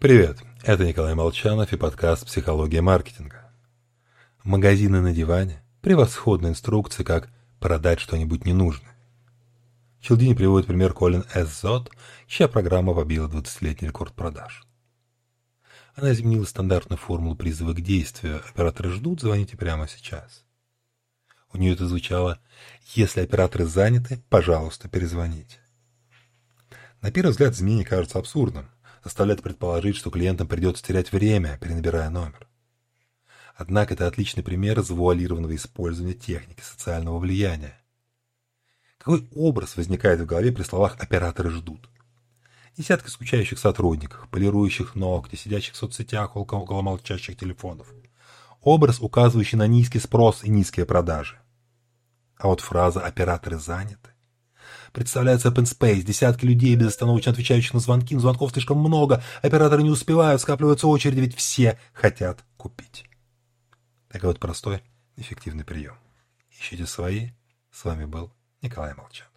Привет, это Николай Молчанов и подкаст «Психология маркетинга». Магазины на диване – превосходная инструкция, как продать что-нибудь ненужное. Челдини приводит пример Колин С. Зот, чья программа побила 20-летний рекорд продаж. Она изменила стандартную формулу призыва к действию «Операторы ждут, звоните прямо сейчас». У нее это звучало «Если операторы заняты, пожалуйста, перезвоните». На первый взгляд изменение кажется абсурдным, заставляет предположить, что клиентам придется терять время, перенабирая номер. Однако это отличный пример завуалированного использования техники социального влияния. Какой образ возникает в голове при словах «операторы ждут»? Десятки скучающих сотрудников, полирующих ногти, сидящих в соцсетях около молчащих телефонов. Образ, указывающий на низкий спрос и низкие продажи. А вот фраза «операторы заняты» представляется open space, десятки людей, безостановочно отвечающих на звонки, но звонков слишком много, операторы не успевают, скапливаются очереди, ведь все хотят купить. Такой вот простой, эффективный прием. Ищите свои. С вами был Николай Молчан.